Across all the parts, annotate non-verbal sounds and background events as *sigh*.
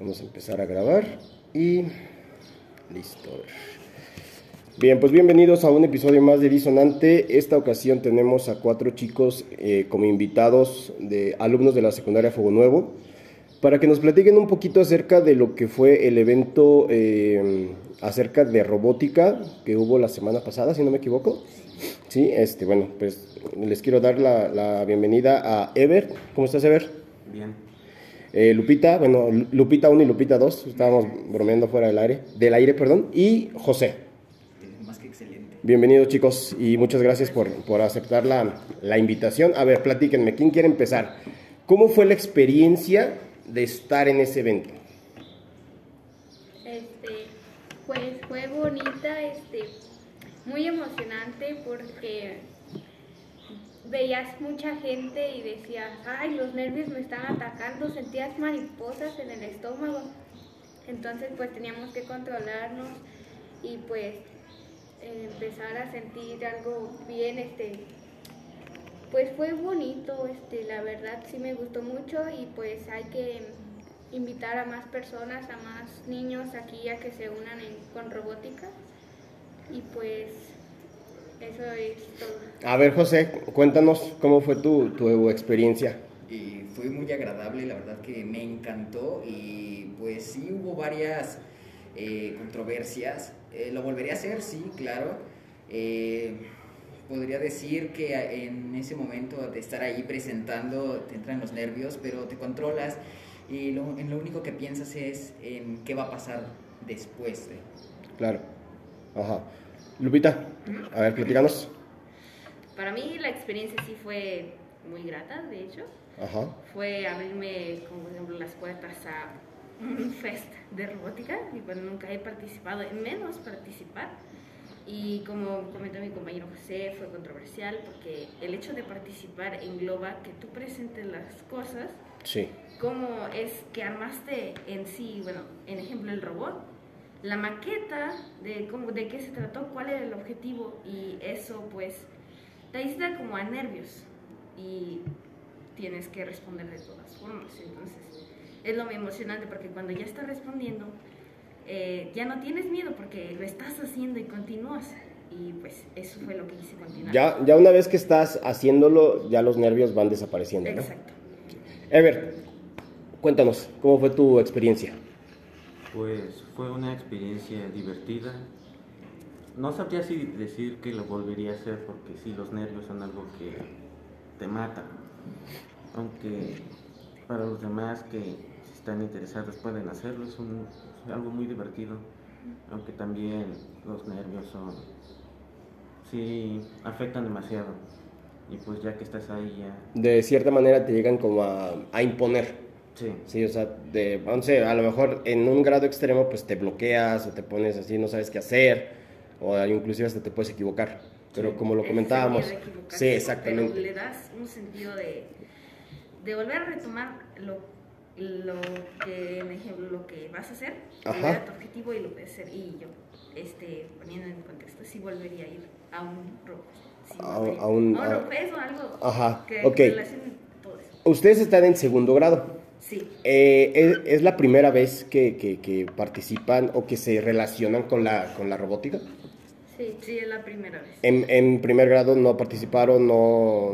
Vamos a empezar a grabar y listo. Bien, pues bienvenidos a un episodio más de Disonante. Esta ocasión tenemos a cuatro chicos eh, como invitados de alumnos de la secundaria Fuego Nuevo para que nos platiquen un poquito acerca de lo que fue el evento eh, acerca de robótica que hubo la semana pasada, si no me equivoco. Sí, este, bueno, pues les quiero dar la, la bienvenida a Ever. ¿Cómo estás, Ever? Bien. Eh, Lupita, bueno, Lupita 1 y Lupita 2, estábamos bromeando fuera del aire, del aire, perdón, y José. Más que excelente. Bienvenidos chicos y muchas gracias por, por aceptar la, la, invitación. A ver, platíquenme, ¿quién quiere empezar? ¿Cómo fue la experiencia de estar en ese evento? Este, pues fue bonita, este, muy emocionante porque veías mucha gente y decías, ay, los nervios me están atacando, sentías mariposas en el estómago. Entonces pues teníamos que controlarnos y pues empezar a sentir algo bien, este, pues fue bonito, este, la verdad sí me gustó mucho y pues hay que invitar a más personas, a más niños aquí a que se unan con robótica y pues eso es todo. A ver, José, cuéntanos cómo fue tu, tu experiencia. Y fue muy agradable, la verdad que me encantó y pues sí hubo varias eh, controversias. Eh, lo volvería a hacer, sí, claro. Eh, podría decir que en ese momento de estar ahí presentando te entran los nervios, pero te controlas y lo, en lo único que piensas es en qué va a pasar después. De... Claro. Ajá. Lupita, a ver, platícanos. Para mí la experiencia sí fue muy grata, de hecho. Ajá. Fue abrirme, como por ejemplo, las puertas a un fest de robótica y bueno, nunca he participado, menos participar. Y como comentó mi compañero José, fue controversial porque el hecho de participar engloba que tú presentes las cosas. Sí. Cómo es que armaste en sí, bueno, en ejemplo el robot, la maqueta de, cómo, de qué se trató, cuál era el objetivo y eso pues te aísla como a nervios y tienes que responder de todas formas. Entonces es lo muy emocionante porque cuando ya estás respondiendo eh, ya no tienes miedo porque lo estás haciendo y continúas. Y pues eso fue lo que hice continuar. Ya, ya una vez que estás haciéndolo, ya los nervios van desapareciendo. ¿no? Exacto. Ever, cuéntanos, ¿cómo fue tu experiencia? Pues fue una experiencia divertida. No sabría si decir que lo volvería a hacer porque sí, los nervios son algo que te mata. Aunque para los demás que están interesados pueden hacerlo, es, un, es algo muy divertido. Aunque también los nervios son, sí, afectan demasiado. Y pues ya que estás ahí ya... De cierta manera te llegan como a, a imponer. Sí. Sí, o sea, de, no sé, a lo mejor en un grado extremo pues te bloqueas o te pones así, no sabes qué hacer, o inclusive hasta te puedes equivocar. Pero Sí. como lo comentábamos, sí, exactamente. Pero le das un sentido de, de volver a retomar lo, lo que, en ejemplo, lo que vas a hacer, volver a tu objetivo y lo puedes hacer. Y yo, este, poniendo en contexto, sí volvería a ir a un robot. Sí, A- a un- A a- un robot o algo Ajá, que ok. relacione todo eso. Ustedes están en segundo grado. Sí. Eh, ¿es, es la primera vez que, que- que participan o que se relacionan con la, con la robótica? Sí, sí, es la primera vez. En, en primer grado no participaron, no...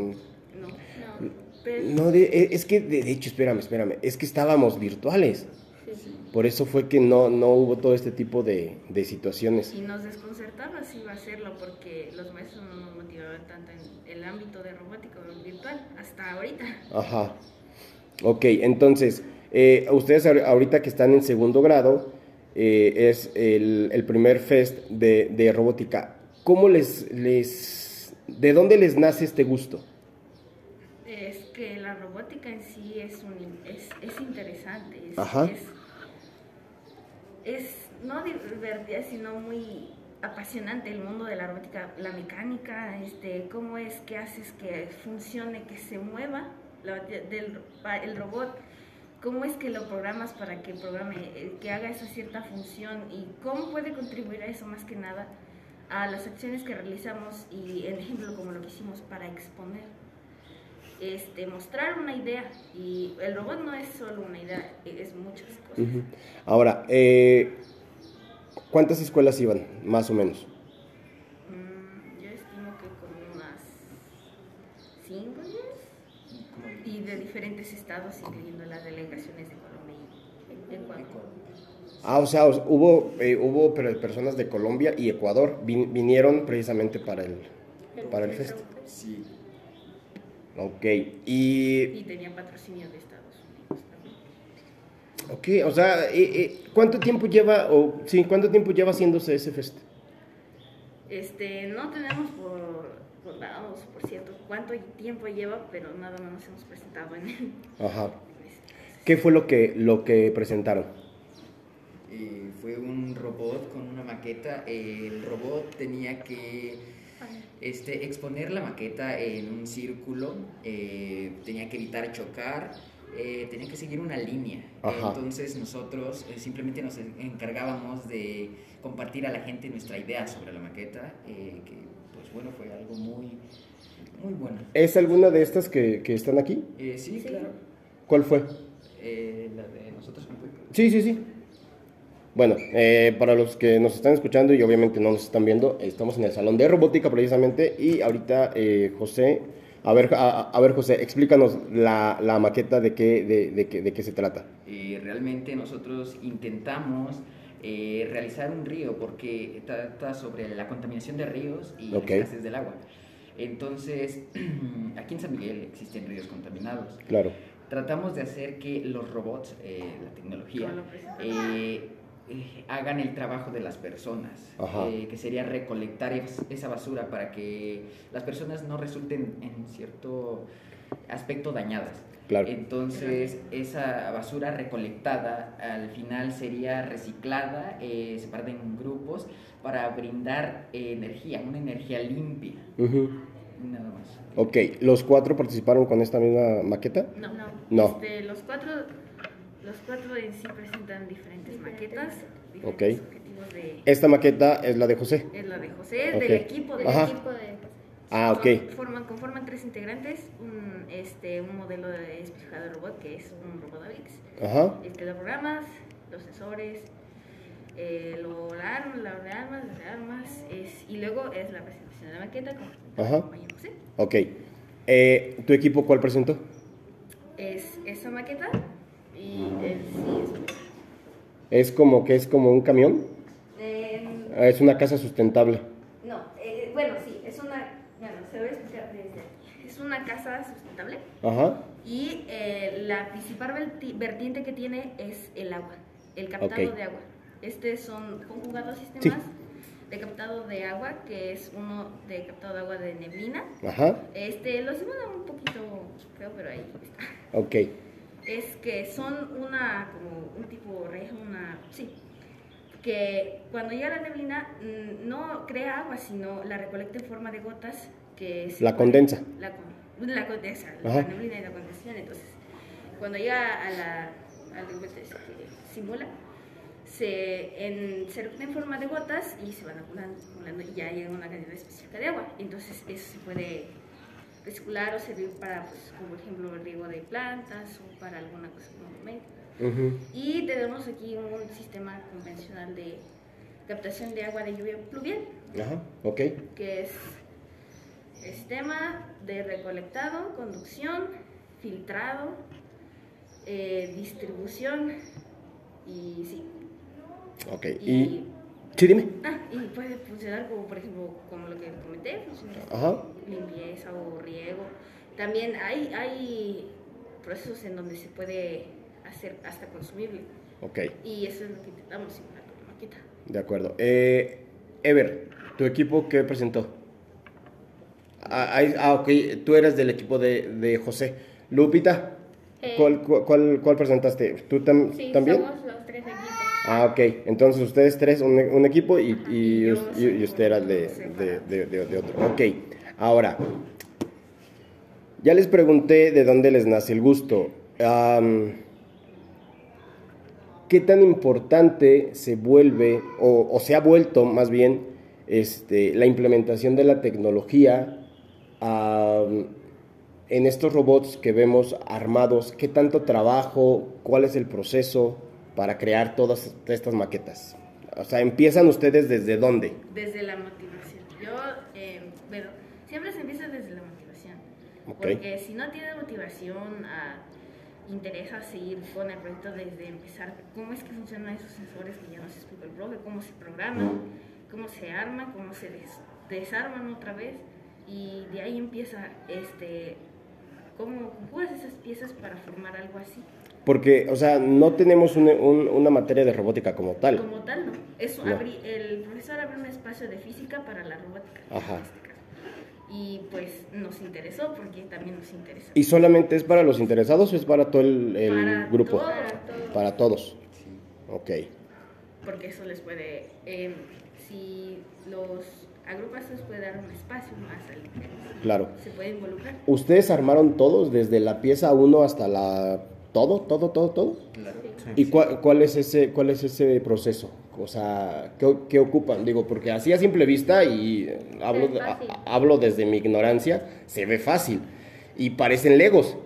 No. No, Pero, No, de- e, es que, de de hecho, espérame, espérame, es que estábamos virtuales. sí. Por eso fue que no, no hubo todo este tipo de, de situaciones. Y nos desconcertaba si iba a hacerlo porque los maestros no nos motivaban tanto en el ámbito de robótica virtual hasta ahorita. Ajá. Ok, entonces, eh, ustedes ahor- ahorita que están en segundo grado, eh, es el, el primer fest de, de robótica. ¿Cómo les, les... ¿De dónde les nace este gusto? Es que la robótica en sí es, un, es, es interesante, es, Ajá. es, es no divertida, sino muy apasionante el mundo de la robótica, la mecánica, este, cómo es que haces que funcione, que se mueva la- del, el robot, cómo es que lo programas para que programe, eh, que haga esa cierta función y cómo puede contribuir a eso más que nada a las acciones que realizamos y en ejemplo como lo que hicimos para exponer. este, mostrar una idea. Y el robot no es solo una idea, es muchas cosas. Ahora, eh, ¿cuántas escuelas iban, más o menos? Mm, yo estimo que como unas 5 y de diferentes estados, incluyendo las delegaciones de Colombia y Ecuador. Ah, o sea, hubo, eh, hubo pero personas de Colombia y Ecuador vin- vinieron precisamente para el, para el fest. Sí. Ok, y, Y tenía patrocinio de Estados Unidos también. ok, o sea, eh, eh, ¿cuánto tiempo lleva, o sí, cuánto tiempo lleva haciéndose ese fest? Este, no tenemos por, por dados, por cierto, cuánto tiempo lleva, pero nada más nos hemos presentado en el Ajá. *laughs* ¿Qué fue lo que, lo que presentaron? Eh, fue un robot con una maqueta. El robot tenía que este, exponer la maqueta en un círculo, eh, tenía que evitar chocar, eh, tenía que seguir una línea. Ajá. Entonces nosotros eh, simplemente nos en- encargábamos de compartir a la gente nuestra idea sobre la maqueta, eh, que pues bueno, fue algo muy, muy bueno. ¿Es alguna de estas que, que están aquí? Eh, sí, Sí. claro. ¿Cuál fue? Eh, la de nosotros con. Sí, sí, sí. Bueno, eh, para los que nos están escuchando y obviamente no nos están viendo, estamos en el salón de robótica precisamente y ahorita eh, José, a ver, a, a ver José, explícanos la, la maqueta de qué, de, de qué, de qué se trata. Eh, realmente nosotros intentamos eh, realizar un río porque trata sobre la contaminación de ríos y Ok. la escasez del agua. Entonces, *clears throat* aquí en San Miguel existen ríos contaminados. Claro. Tratamos de hacer que los robots, eh, la tecnología, eh, hagan el trabajo de las personas, eh, que sería recolectar es- esa basura para que las personas no resulten en cierto aspecto dañadas. Claro. Entonces, esa basura recolectada al final sería reciclada, eh, separada en grupos para brindar eh, energía, una energía limpia, Ujú. nada más. Ok, ¿los cuatro participaron con esta misma maqueta? No, no. No. Este, los, cuatro, los cuatro en sí presentan diferentes maquetas, diferentes Ok. objetivos de... Esta maqueta es la de José. Es la de José, del equipo de Ajá. equipo de... Ah, ok. Forman, conforman tres integrantes, un, este, un modelo de especificado de robot que es un robot Avix, Ajá. este, los programas, los sensores, eh, lo, la arma, las armas, las armas, es, y luego es la presentación de la maqueta con Ajá. José. Ok. Eh, ¿Tu equipo cuál presentó? Es esa maqueta y el sí es... Es como que es como un camión. Em, Es una casa sustentable. no, eh, bueno, sí, es una... Bueno, se lo voy a explicar desde aquí. Es una casa sustentable Ajá. y eh, la principal verti- vertiente que tiene es el agua, el captado Ok. de agua. Este son conjugados sistemas de captado de agua, que es uno de captado de agua de neblina. Ajá. Este, lo simulan un poquito feo, pero ahí está. Ok. Es que son una, como un tipo reja, una, sí, que cuando llega la neblina mm, no crea agua, sino la recolecta en forma de gotas que se La condensa. La, con- la condensa, Ajá. la neblina y la condensación. Entonces, cuando llega a la, al lugar que simula, se, en, se en forma de gotas y se van acumulando, acumulando y ya llega una cantidad específica de agua. Entonces, eso se puede reciclar o servir para, pues, como por ejemplo, el riego de plantas o para alguna cosa como médica. Ujú. Y tenemos aquí un sistema convencional de captación de agua de lluvia pluvial, Ajá. Ok. que es sistema de recolectado, conducción, filtrado, eh, distribución y sí. Ok. Y, Y. Sí, dime. ah, y puede funcionar como por ejemplo como lo que comenté, Ajá. limpieza o riego. También hay, hay procesos en donde se puede hacer hasta consumible. Ok. Y eso es lo que intentamos simular con la. De acuerdo. Eh, Ever, ¿tu equipo qué presentó? Ah, ah, ok. Tú eras del equipo de, de José. Lupita, Eh, ¿cuál, cuál, cuál- presentaste? ¿Tú tam- Sí, también? somos los tres equipos. Ah, ok. Entonces ustedes tres, un, un equipo y, y, yo usted era de, de, de- otro. Ok. Ahora, ya les pregunté de dónde les nace el gusto. Am, ¿Qué tan importante se vuelve, o, o se ha vuelto más bien, este, la implementación de la tecnología am, en estos robots que vemos armados, ¿qué tanto trabajo, cuál es el proceso para crear todas estas maquetas? O sea, ¿empiezan ustedes desde dónde? Desde la motivación. Yo, eh, bueno, siempre se empieza desde la motivación. Ok. Porque si no tienes motivación, a interesa seguir con el proyecto desde empezar, cómo es que funcionan esos sensores que ya nos explicó el profe, cómo se programan, cómo se arman, cómo se des- desarman otra vez. Y de ahí empieza, este, cómo conjugas esas piezas para formar algo así. Porque, o sea, no tenemos un- un- una materia de robótica como tal. Como tal, no. Es, No. abrí- el profesor abrió un espacio de física para la robótica. Ajá. Y pues nos interesó porque también nos interesa. ¿Y solamente es para los interesados o es para todo el, el Para grupo? todos. Para todos. Para todos. Ok. Porque eso les puede, eh, si los agrupas, les puede dar un espacio más al interés. Claro. Se puede involucrar. ¿Ustedes armaron todos desde la pieza 1 hasta la... todo, todo, todo, todo? Claro. Sí. ¿Y cuál, cuál es ese cuál es ese proceso? O sea, ¿qué, qué ocupan? Digo, porque así a simple vista y eh, hablo, a- hablo desde mi ignorancia, se ve fácil y parecen legos.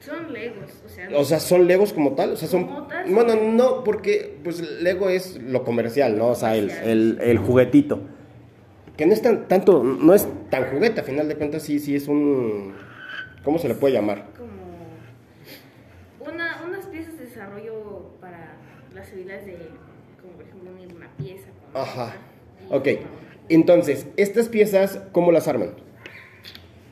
Son legos, o sea, O sea, son legos como tal, o sea, son tal, bueno, no porque pues lego es lo comercial, ¿no? O sea, el, el, el juguetito. Que no es tan tanto no es tan juguete, a final de cuentas sí sí es un ¿cómo se le puede llamar? como una, unas piezas de desarrollo para las habilidades de, como por ejemplo, unir una pieza con Ajá. otra Ok. Entonces, estas piezas ¿cómo las arman?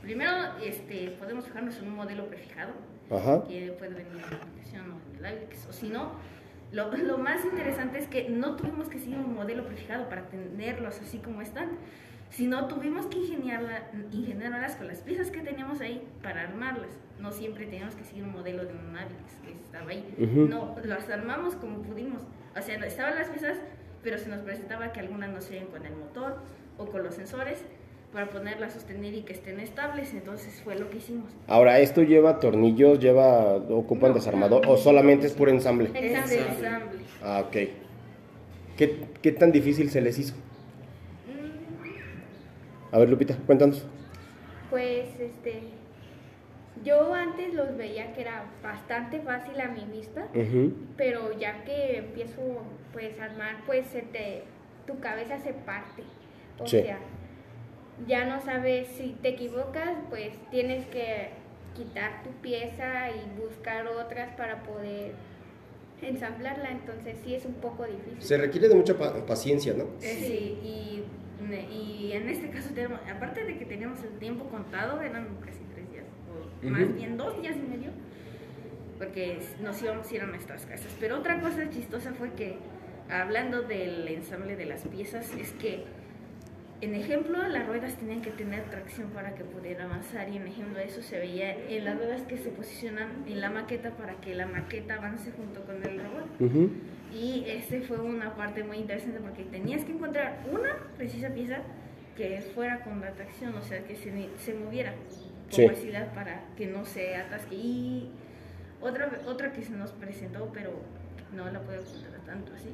Primero, este, podemos fijarnos en un modelo prefijado, Ajá. que puede venir en la aplicación o en el Alex, o si no, lo, lo más interesante es que no tuvimos que seguir un modelo prefijado para tenerlos así como están, sino tuvimos que ingeniarla, ingeniarlas con las piezas que teníamos ahí para armarlas. No siempre teníamos que seguir un modelo de un Alex que estaba ahí. No, las armamos como pudimos. O sea, estaban las piezas, pero se nos presentaba que algunas no se con el motor o con los sensores para poderlas sostener y que estén estables. Entonces fue lo que hicimos. Ahora, ¿esto lleva tornillos, lleva ocupan No, desarmador no. o solamente es puro ensamble? Ensamble. Es de ensamble. Ah, ok. ¿Qué, qué tan difícil se les hizo? Mm, A ver, Lupita, cuéntanos. Pues este yo antes los veía que era bastante fácil a mi vista, pero ya que empiezo pues a armar, pues se te tu cabeza se parte. O Sí. sea, ya no sabes si te equivocas, pues tienes que quitar tu pieza y buscar otras para poder ensamblarla, entonces sí es un poco difícil. Se requiere de mucha pa- paciencia, ¿no? sí, y, y en este caso, tenemos, aparte de que teníamos el tiempo contado, eran casi tres días, o más bien dos días y medio, porque nos íbamos a ir a nuestras casas. Pero otra cosa chistosa fue que, hablando del ensamble de las piezas, es que, en ejemplo, las ruedas tenían que tener tracción para que pudiera avanzar, y en ejemplo eso se veía en las ruedas que se posicionan en la maqueta para que la maqueta avance junto con el robot. Y ese fue una parte muy interesante porque tenías que encontrar una precisa pieza que fuera con la tracción, o sea, que se, se moviera con Sí. facilidad para que no se atasque. Y otra, otra que se nos presentó, pero no la puedo contar tanto así,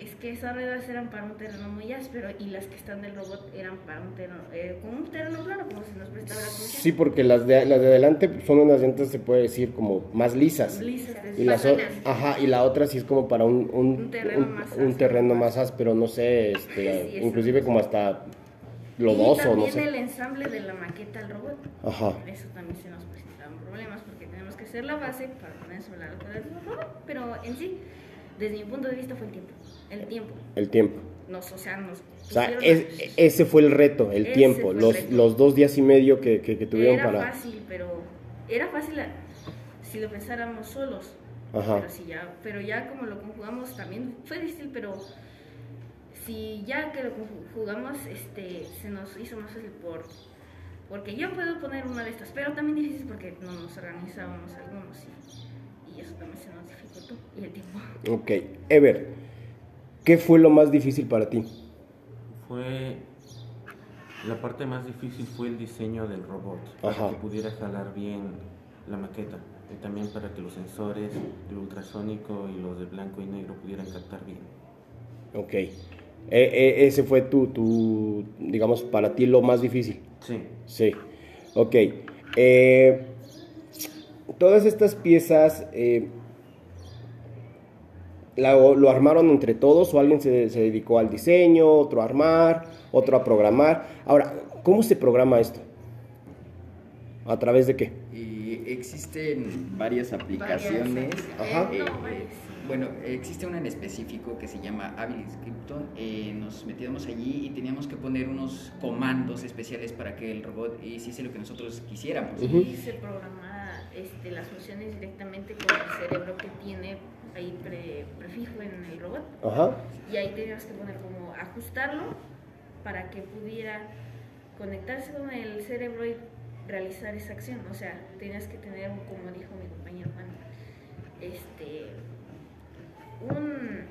es que esas ruedas eran para un terreno muy áspero y las que están del robot eran para un terreno, eh, como un terreno plano, como se nos prestaba la. Sí, porque las de, las de adelante son unas llantas, se puede decir, como más lisas. Lisas, Y, las o- ajá, y la otra sí es como para un, un, Un terreno un- más un áspero. terreno más áspero, no sé, este, Sí, inclusive como hasta y lodoso, también no sé. el ensamble de la maqueta al robot. Ajá. Eso también se nos presentaban problemas porque tenemos que hacer la base para poner sobre la rueda del robot, pero en sí, desde mi punto de vista fue el tiempo. El tiempo. El tiempo. Nos, o sea, nos O sea, es- a- ese fue el reto, el Ese tiempo, el los, reto. los dos días y medio que, que- que tuvieron era para... fácil, pero era fácil a- si lo pensáramos solos. Ajá. Pero, si ya, pero ya como lo conjugamos también fue difícil, pero si ya que lo conjugamos, este, se nos hizo más fácil por, porque yo puedo poner una de estas, pero también difícil porque no nos organizábamos algunos y, y eso también se nos dificultó y el tiempo. Ok, Ever, ¿qué fue lo más difícil para ti? Fue la parte más difícil fue el diseño del robot para Ajá. que pudiera jalar bien la maqueta y también para que los sensores, el ultrasónico y los de blanco y negro pudieran captar bien. Ok, E- e- ese fue tu, tu, digamos, para ti lo más difícil. Sí, Sí, ok. Eh, todas estas piezas eh, la- lo armaron entre todos o alguien se, se dedicó al diseño, otro a armar, otro a programar. Ahora, ¿cómo se programa esto? ¿A través de qué? Y existen varias aplicaciones. Ajá. Eh, bueno, existe una en específico que se llama AbilScripton. Eh, nos metíamos allí y teníamos que poner unos comandos especiales para que el robot hiciese lo que nosotros quisiéramos. Ujú. Y se programa este, las funciones directamente con el cerebro que tiene ahí pre- prefijo en el robot. Ajá. Y ahí tenías que poner como ajustarlo para que pudiera conectarse con el cerebro y realizar esa acción. O sea, tenías que tener, como dijo mi compañero Juan, este, un...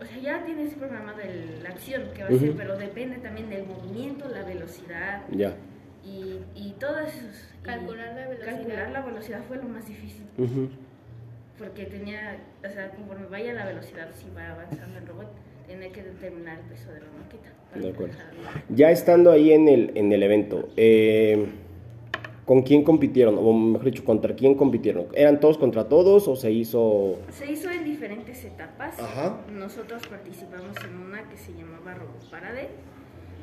O sea, ya tienes programado el- la acción que va a hacer, Ujú. pero depende también del movimiento, la velocidad Ya. Y, y todos esos... y Calcular la velocidad. Calcular la velocidad fue lo más difícil porque tenía, o sea, conforme vaya la velocidad, si va avanzando el robot, tiene que determinar el peso de la maqueta. para De acuerdo. Ya estando ahí en el, en el evento, eh, ¿con quién compitieron? O mejor dicho, ¿contra quién compitieron? ¿Eran todos contra todos o se hizo...? Se hizo en diferentes etapas. Ajá. Nosotros participamos en una que se llamaba Robot Parade.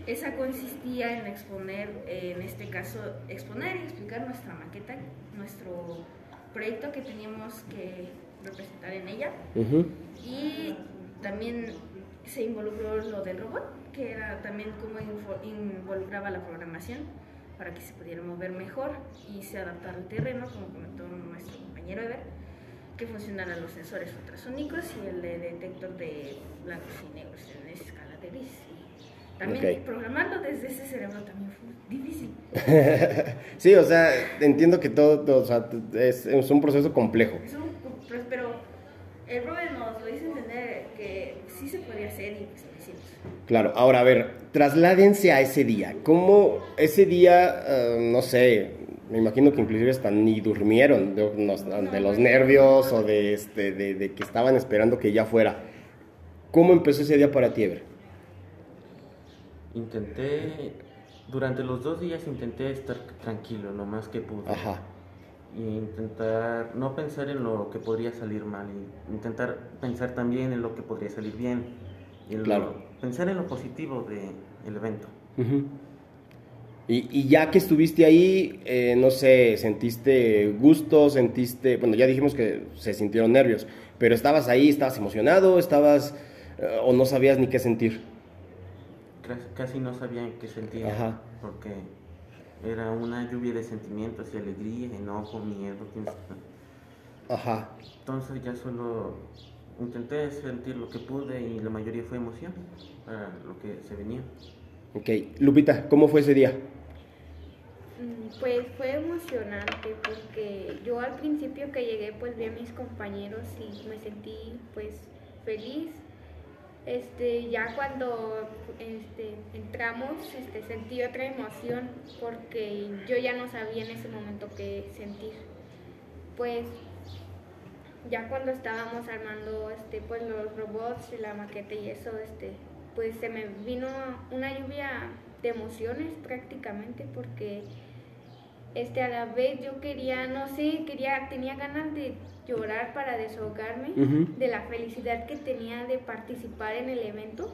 Esa consistía en exponer, en este caso, exponer y explicar nuestra maqueta, nuestro proyecto que teníamos que representar en ella. Ujú. Y también se involucró lo del robot, que era también cómo involucraba la programación para que se pudiera mover mejor y se adaptara al terreno, como comentó nuestro compañero Ever, que funcionaran los sensores ultrasónicos y el de detector de blancos y negros en escala de gris. También Ok. programarlo desde ese cerebro también fue difícil. *laughs* Sí, o sea, entiendo que todo, todo, o sea, es, es un proceso complejo. Es un- pues, pero el Robert nos lo hizo entender que sí se podía hacer y pues lo hicimos. Claro, ahora a ver, trasládense a ese día. ¿Cómo ese día, eh, no sé, me imagino que inclusive hasta ni durmieron de, de los nervios o de, este, de, de que estaban esperando que ya fuera? ¿Cómo empezó ese día para ti, Ever? Intenté, durante los dos días intenté estar tranquilo lo más que pude. Ajá, Y intentar no pensar en lo que podría salir mal, y intentar pensar también en lo que podría salir bien. Y lo- Claro. pensar en lo positivo del evento. Ujú. Y, y ya que estuviste ahí, eh, no sé, sentiste gusto, sentiste, bueno, ya dijimos que se sintieron nervios, pero estabas ahí, estabas emocionado, estabas, eh, o no sabías ni qué sentir. Casi- no sabía qué sentir, Ajá. porque era una lluvia de sentimientos y alegría, enojo, miedo. Ajá. Entonces ya solo intenté sentir lo que pude y la mayoría fue emoción para lo que se venía. Ok, Lupita, ¿cómo fue ese día? Mm, Pues fue emocionante porque yo al principio que llegué pues vi a mis compañeros y me sentí pues feliz. Este, ya cuando este, entramos este, sentí otra emoción porque yo ya no sabía en ese momento qué sentir. Pues ya cuando estábamos armando este, pues los robots y la maqueta y eso, este, pues se me vino una lluvia de emociones prácticamente porque este a la vez yo quería, no sé, quería, tenía ganas de llorar para desahogarme Ujú. de la felicidad que tenía de participar en el evento.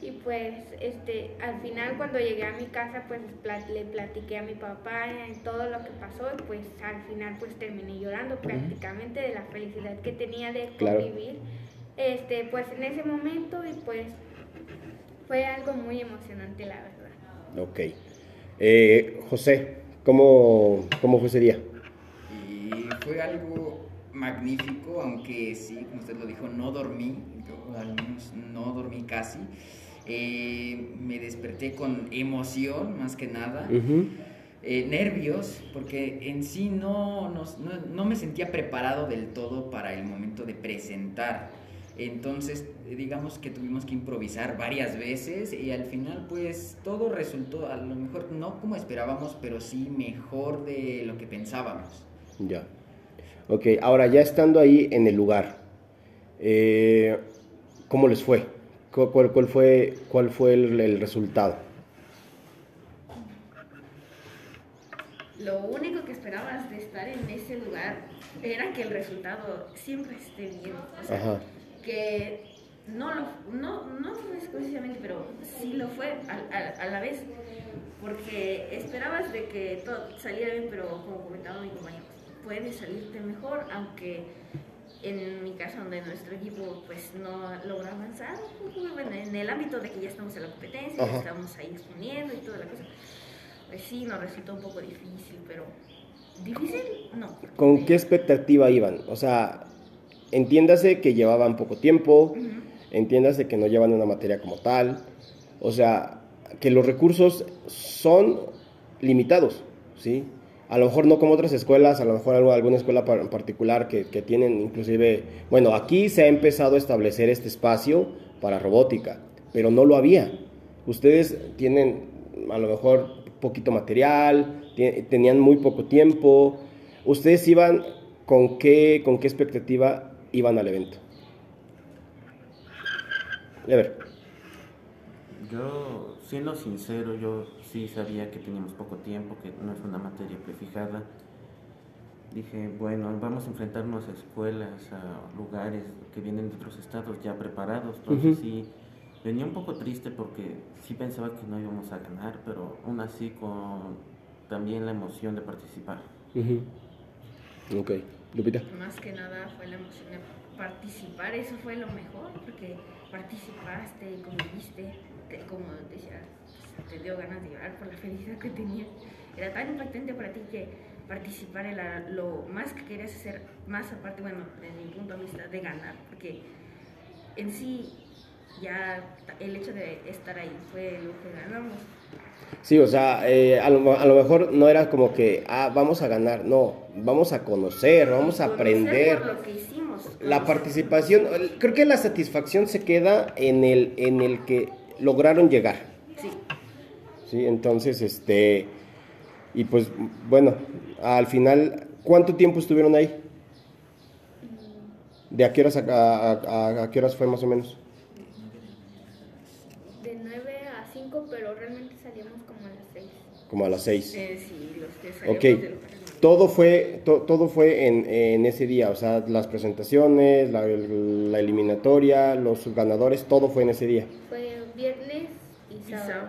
Y pues este al final cuando llegué a mi casa pues pla- le platiqué a mi papá todo lo que pasó y pues al final pues terminé llorando prácticamente de la felicidad que tenía de Claro. convivir este pues en ese momento y pues fue algo muy emocionante la verdad. Ok. Eh, José, ¿cómo, ¿cómo fue ese día? Y fue algo magnífico, aunque sí, como usted lo dijo, no dormí, yo al menos no dormí casi. Eh, me desperté con emoción, más que nada. Eh, nervios, porque en sí no, no, no me sentía preparado del todo para el momento de presentar. Entonces, digamos que tuvimos que improvisar varias veces y al final pues todo resultó a lo mejor no como esperábamos, pero sí mejor de lo que pensábamos. Ya. Ok, ahora ya estando ahí en el lugar, eh, ¿cómo les fue? ¿Cu- ¿Cuál, cuál fue, cuál fue el, el resultado? lo único que esperabas de estar en ese lugar era que el resultado siempre esté bien. O sea, Ajá. que no lo no, no fue exclusivamente, pero sí lo fue a, a- a la vez. Porque esperabas de que todo saliera bien, pero como comentaba mi compañero, puede salirte mejor, aunque en mi caso donde nuestro equipo pues no logra avanzar, pues, bueno, en el ámbito de que ya estamos en la competencia, ya estamos ahí exponiendo y toda la cosa, pues sí, nos resultó un poco difícil, pero difícil no. ¿Con qué expectativa iban? O sea, entiéndase que llevaban poco tiempo, entiéndase que no llevan una materia como tal, o sea, que los recursos son limitados, ¿sí? A lo mejor no como otras escuelas, a lo mejor alguna escuela en particular que, tienen inclusive, bueno, aquí se ha empezado a establecer este espacio para robótica, pero no lo había. Ustedes tienen a lo mejor poquito material, tenían muy poco tiempo. ¿Ustedes iban con qué, con qué expectativa iban al evento? A ver. Yo, siendo sincero, yo sí sabía que teníamos poco tiempo, que no es una materia prefijada. Dije, bueno, vamos a enfrentarnos a escuelas, a lugares que vienen de otros estados ya preparados. Entonces sí, venía un poco triste porque sí pensaba que no íbamos a ganar, pero aún así con también la emoción de participar. Ujú. Ok. Lupita. Más que nada fue la emoción de participar, eso fue lo mejor, porque participaste, conviviste, te, como decía, te dio ganas de llorar por la felicidad que tenías. Era tan impactante para ti que participar era lo más que querías hacer, más aparte, bueno, de mi punto de vista, de ganar, porque en sí ya el hecho de estar ahí fue lo que ganamos. Sí, o sea, eh, a, lo, a lo mejor no era como que, ah, vamos a ganar, no, vamos a conocer, vamos a aprender. por lo que hicimos. La participación, creo que la satisfacción se queda en el, en el que lograron llegar. Sí. Sí, entonces, este, y pues, bueno, al final, ¿cuánto tiempo estuvieron ahí? ¿De a qué horas a, a- a- a qué horas fue más o menos? De 9 a 5, pero realmente salíamos como a las 6. Como a las seis. Eh, sí, los que salíamos Ok, de lugares muy- todo fue, to- todo fue en, en ese día, o sea, las presentaciones, la, la eliminatoria, los ganadores, todo fue en ese día, Fue viernes y Y sábado.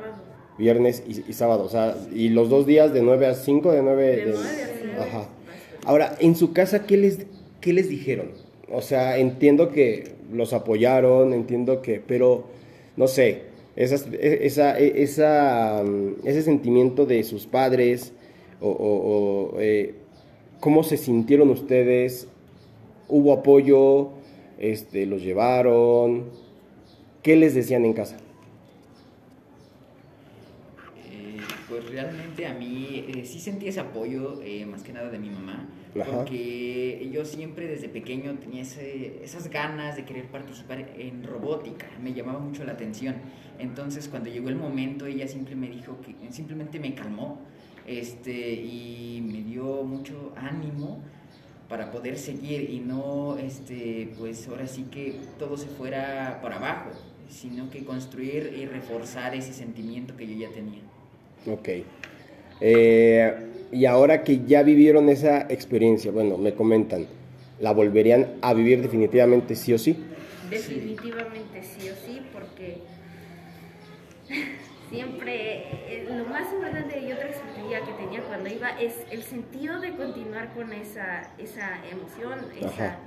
viernes y, y sábado, o sea, y los dos días de 9 a 5, de 9... De nueve a. Ajá. Ahora, en su casa, ¿qué les, ¿qué les dijeron? O sea, entiendo que los apoyaron, entiendo que, pero, no sé, esas- e- esa, e- esa, mm, ese sentimiento de sus padres, o, o- o, eh, cómo se sintieron ustedes, hubo apoyo, este, los llevaron, ¿qué les decían en casa? Eh, pues realmente a mí eh, sí sentí ese apoyo, eh, más que nada de mi mamá, Ajá. porque yo siempre desde pequeño tenía ese- esas ganas de querer participar en robótica, me llamaba mucho la atención. Entonces cuando llegó el momento ella siempre me dijo que simplemente me calmó este, y me dio mucho ánimo para poder seguir y no, este, pues ahora sí que todo se fuera para abajo, sino que construir y reforzar ese sentimiento que yo ya tenía. Ok. Eh, y ahora que ya vivieron esa experiencia, bueno, me comentan, ¿la volverían a vivir definitivamente sí o sí? Definitivamente sí o sí, porque *laughs* siempre eh, lo más importante y otra expectativa que tenía cuando iba es el sentido de continuar con esa, esa emoción, esa, Ajá.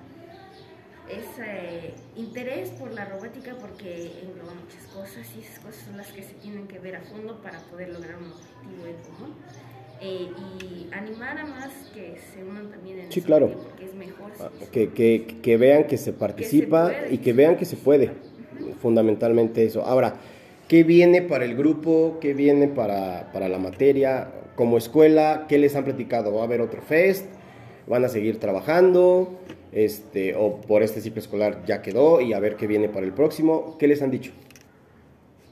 Ese interés por la robótica porque engloba muchas cosas y esas cosas son las que se tienen que ver a fondo para poder lograr un objetivo en común. Eh, y animar a más que se unan también en Sí, claro. porque es mejor. Ah, si- Que, que- que vean que se participa puede. y que vean que se puede. Fundamentalmente eso. Ahora, ¿qué viene para el grupo? ¿Qué viene para, para la materia? Como escuela, ¿qué les han platicado? ¿Va a haber otro fest? ¿Van a seguir trabajando? Este, o por este ciclo escolar ya quedó y a ver qué viene para el próximo. ¿Qué les han dicho?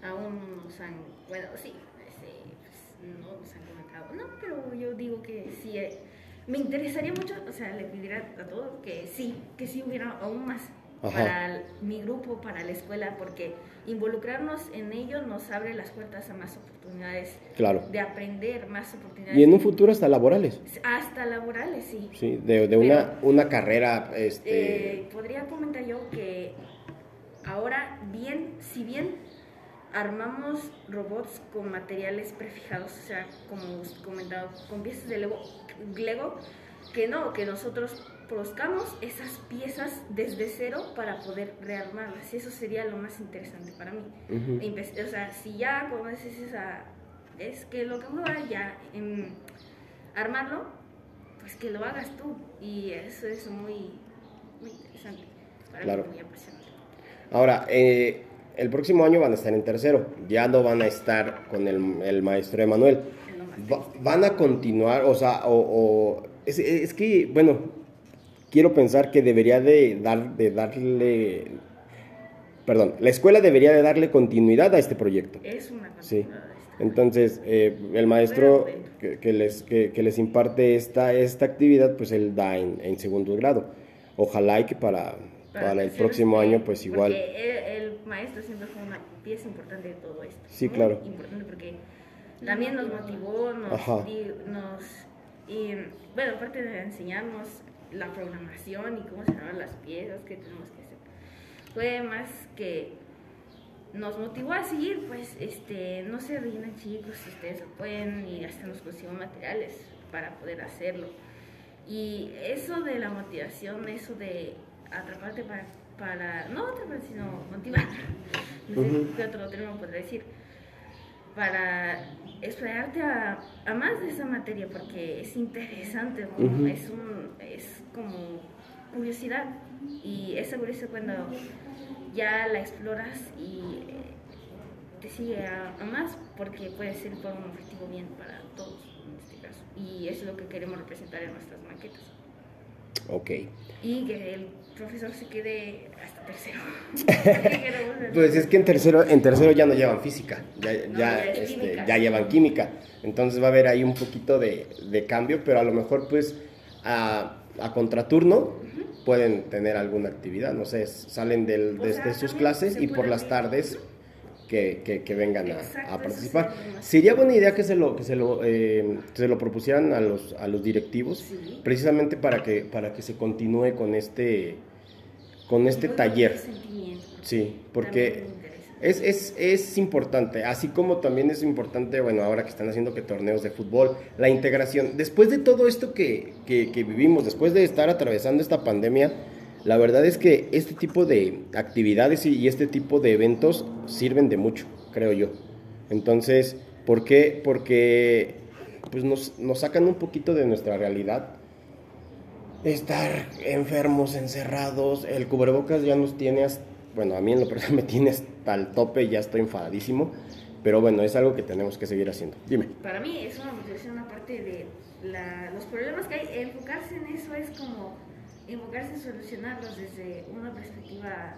aún no nos han, bueno, sí, este, pues, no nos han comentado, no, pero yo digo que sí, eh, me interesaría mucho, o sea, le pediría a todos que sí, que sí hubiera aún más, Ajá. para mi grupo, para la escuela, porque involucrarnos en ello nos abre las puertas a más oportunidades Claro. de aprender, más oportunidades. Y en un futuro hasta laborales. Hasta laborales, sí. Sí, de, de una, una carrera, este... Eh, podría comentar yo que ahora bien, si bien armamos robots con materiales prefijados, o sea, como comentado, con piezas de Lego, Lego, que no, que nosotros produzcamos esas piezas desde cero para poder rearmarlas. Eso sería lo más interesante para mí. ujú. Inves- O sea, si ya conoces esa... Es que lo que uno va ya en armarlo, pues que lo hagas tú. Y eso es muy, muy interesante. Para Claro. mí, muy apasionante. Ahora, eh, el próximo año van a estar en tercero, ya no van a estar con el, el maestro Emanuel. Va- van a continuar, o sea, o, o- es, es que, bueno, quiero pensar que debería de, dar, de darle, perdón, la escuela debería de darle continuidad a este proyecto. Es una Sí. esto. Entonces, eh, el maestro que, que les, que, que les imparte esta, esta actividad, pues él da en, en segundo grado. Ojalá y que para, para, el terceros, próximo año, pues igual. El, el maestro siempre fue una pieza importante de todo esto. Sí, Muy claro. Importante porque también nos motivó, nos, Ajá. di- nos y, bueno, aparte de enseñarnos la programación y cómo se arman las piezas que tenemos que hacer, fue más que nos motivó a seguir, pues, este, no se rindan chicos, ustedes lo pueden y hasta nos consiguió materiales para poder hacerlo. Y eso de la motivación, eso de atraparte para, para no atraparte, sino motivar, *laughs* no sé qué otro término podría decir, para esperarte a, a más de esa materia, porque es interesante, como es, un, es como curiosidad, y esa curiosidad cuando ya la exploras y eh, te sigue a, a más, porque puede ser por un objetivo bien para todos en este caso, y eso es lo que queremos representar en nuestras maquetas. Ok. Y que el profesor se quede hasta tercero. *laughs* Pues es que en tercero, en tercero ya no llevan física, ya, No, ya, ya es este, química. ya llevan química. Entonces va a haber ahí un poquito de, de cambio, pero a lo mejor pues a, a contraturno pueden tener alguna actividad, no sé, salen del, desde sea, sus clases se y por las tardes que, que- que vengan a- participar. sería buena idea que se lo, que se lo, eh, se lo propusieran a los, a los directivos, Sí. precisamente para que, para que se continúe con este, con este taller. Sí, porque es, es, es importante, así como también es importante, bueno, ahora que están haciendo que torneos de fútbol, la integración. Después de todo esto que, que, que vivimos, después de estar atravesando esta pandemia, la verdad es que este tipo de actividades y, este tipo de eventos sirven de mucho, creo yo. Entonces, ¿por qué? Porque pues nos, nos sacan un poquito de nuestra realidad. Estar enfermos, encerrados, el cubrebocas ya nos tiene, hasta- bueno, a mí en lo personal *laughs* me tiene hasta el tope, ya estoy enfadadísimo, pero bueno, es algo que tenemos que seguir haciendo. Dime. Para mí es una motivación aparte de la- los problemas que hay. Enfocarse en eso es como enfocarse en solucionarlos desde una perspectiva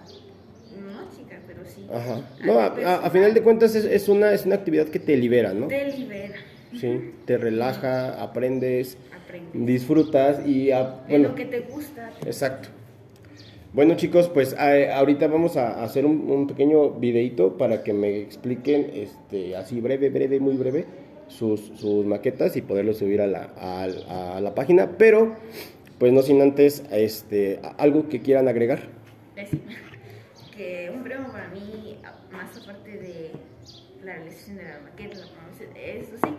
no chica, pero sí. Ajá. No, a, a- a final de cuentas es, es una, es una actividad que te libera, ¿no? Te libera, Sí, te relaja, aprendes, aprendes. disfrutas y, a- bueno, lo que te gusta. Exacto. Bueno chicos, pues a- ahorita vamos a hacer un, un pequeño videito para que me expliquen, este, así breve, breve, muy breve, sus, sus maquetas y poderlo subir a la, a, a la página. Pero, pues no sin antes, este, algo que quieran agregar. Que un premio para mí, más aparte de la realización de la maqueta, la promoción, eso sí,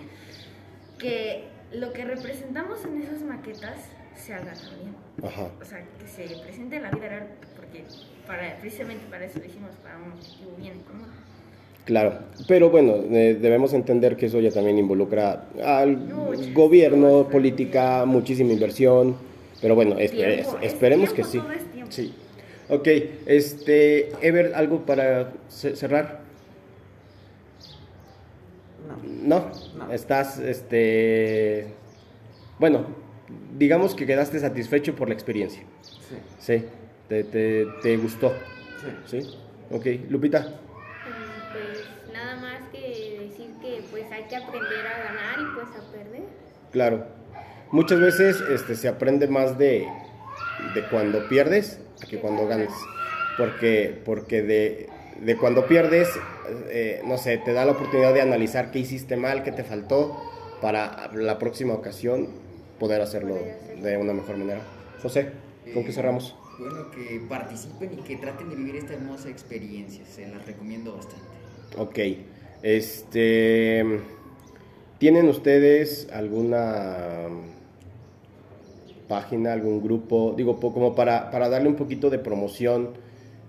que lo que representamos en esas maquetas se haga también. Ajá. O sea, que se presente en la vida real, porque para, precisamente para eso lo hicimos, para un objetivo bien común. Claro, pero bueno, eh, debemos entender que eso ya también involucra al gobierno, política, muchísima inversión, pero bueno, espe- Tiempo, es esperemos tiempo, que sí. es. Sí. Ok, este, Ever, ¿algo para ce- cerrar? No. ¿No? No. Estás, este, bueno, digamos que quedaste satisfecho por la experiencia, Sí. ¿sí? ¿Te, te, te gustó? Sí. ¿Sí? Ok, Lupita. Mm, Pues nada más que decir que pues hay que aprender a ganar y pues a perder. Claro. Muchas veces este, se aprende más de, de cuando pierdes a que cuando ganas. porque, porque de, de cuando pierdes, eh, no sé, te da la oportunidad de analizar qué hiciste mal, qué te faltó, para la próxima ocasión poder hacerlo de una mejor manera. José, ¿con qué Eh, cerramos? Bueno, que participen y que traten de vivir esta hermosa experiencia. Se las recomiendo bastante. Ok, este, ¿tienen ustedes alguna página, algún grupo, digo, como para, para darle un poquito de promoción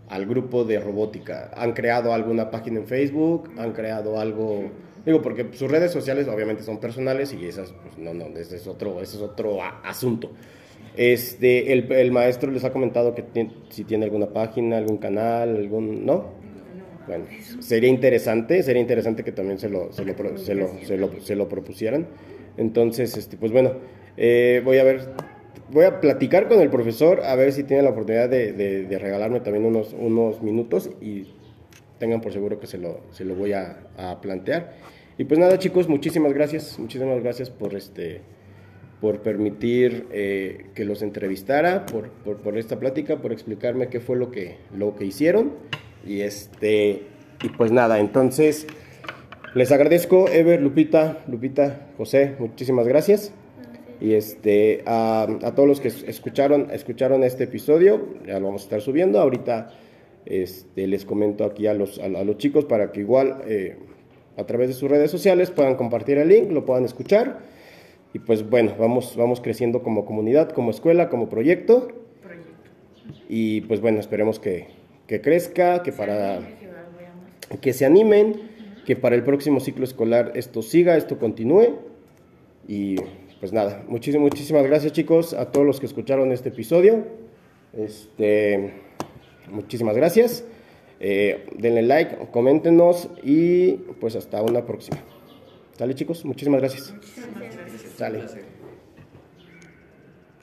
al grupo de robótica? ¿Han creado alguna página en Facebook? ¿Han creado algo? Digo, porque sus redes sociales obviamente son personales y esas, pues no, no, ese es otro, ese es otro a- asunto. Este, el, el maestro les ha comentado que tien- si tiene alguna página, algún canal, algún, ¿no? Bueno, sería interesante, sería interesante que también se lo, se lo, se lo, se lo- se lo propusieran. Entonces, este, pues bueno, eh, voy a ver, voy a platicar con el profesor a ver si tiene la oportunidad de, de- de regalarme también unos, unos minutos y tengan por seguro que se lo, se lo voy a, a plantear. Y pues nada, chicos, muchísimas gracias, muchísimas gracias por este por permitir eh, que los entrevistara, por, por, por esta plática, por explicarme qué fue lo que, lo que hicieron. Y, este, y pues nada, entonces les agradezco, Ever, Lupita, Lupita, José, muchísimas gracias. Y este, a, a todos los que es- escucharon, escucharon este episodio, ya lo vamos a estar subiendo. Ahorita este, les comento aquí a los, a, a los chicos para que igual eh, a través de sus redes sociales puedan compartir el link, lo puedan escuchar. Y pues bueno, vamos, vamos creciendo como comunidad, como escuela, como proyecto. Y pues bueno, esperemos que, que crezca, que para que se animen, que para el próximo ciclo escolar esto siga, esto continúe. Y pues nada, muchísimas, muchísimas gracias chicos a todos los que escucharon este episodio. Este, muchísimas gracias. Eh, denle like, coméntenos y pues hasta una próxima. Sale chicos, muchísimas gracias. Sale. Un placer.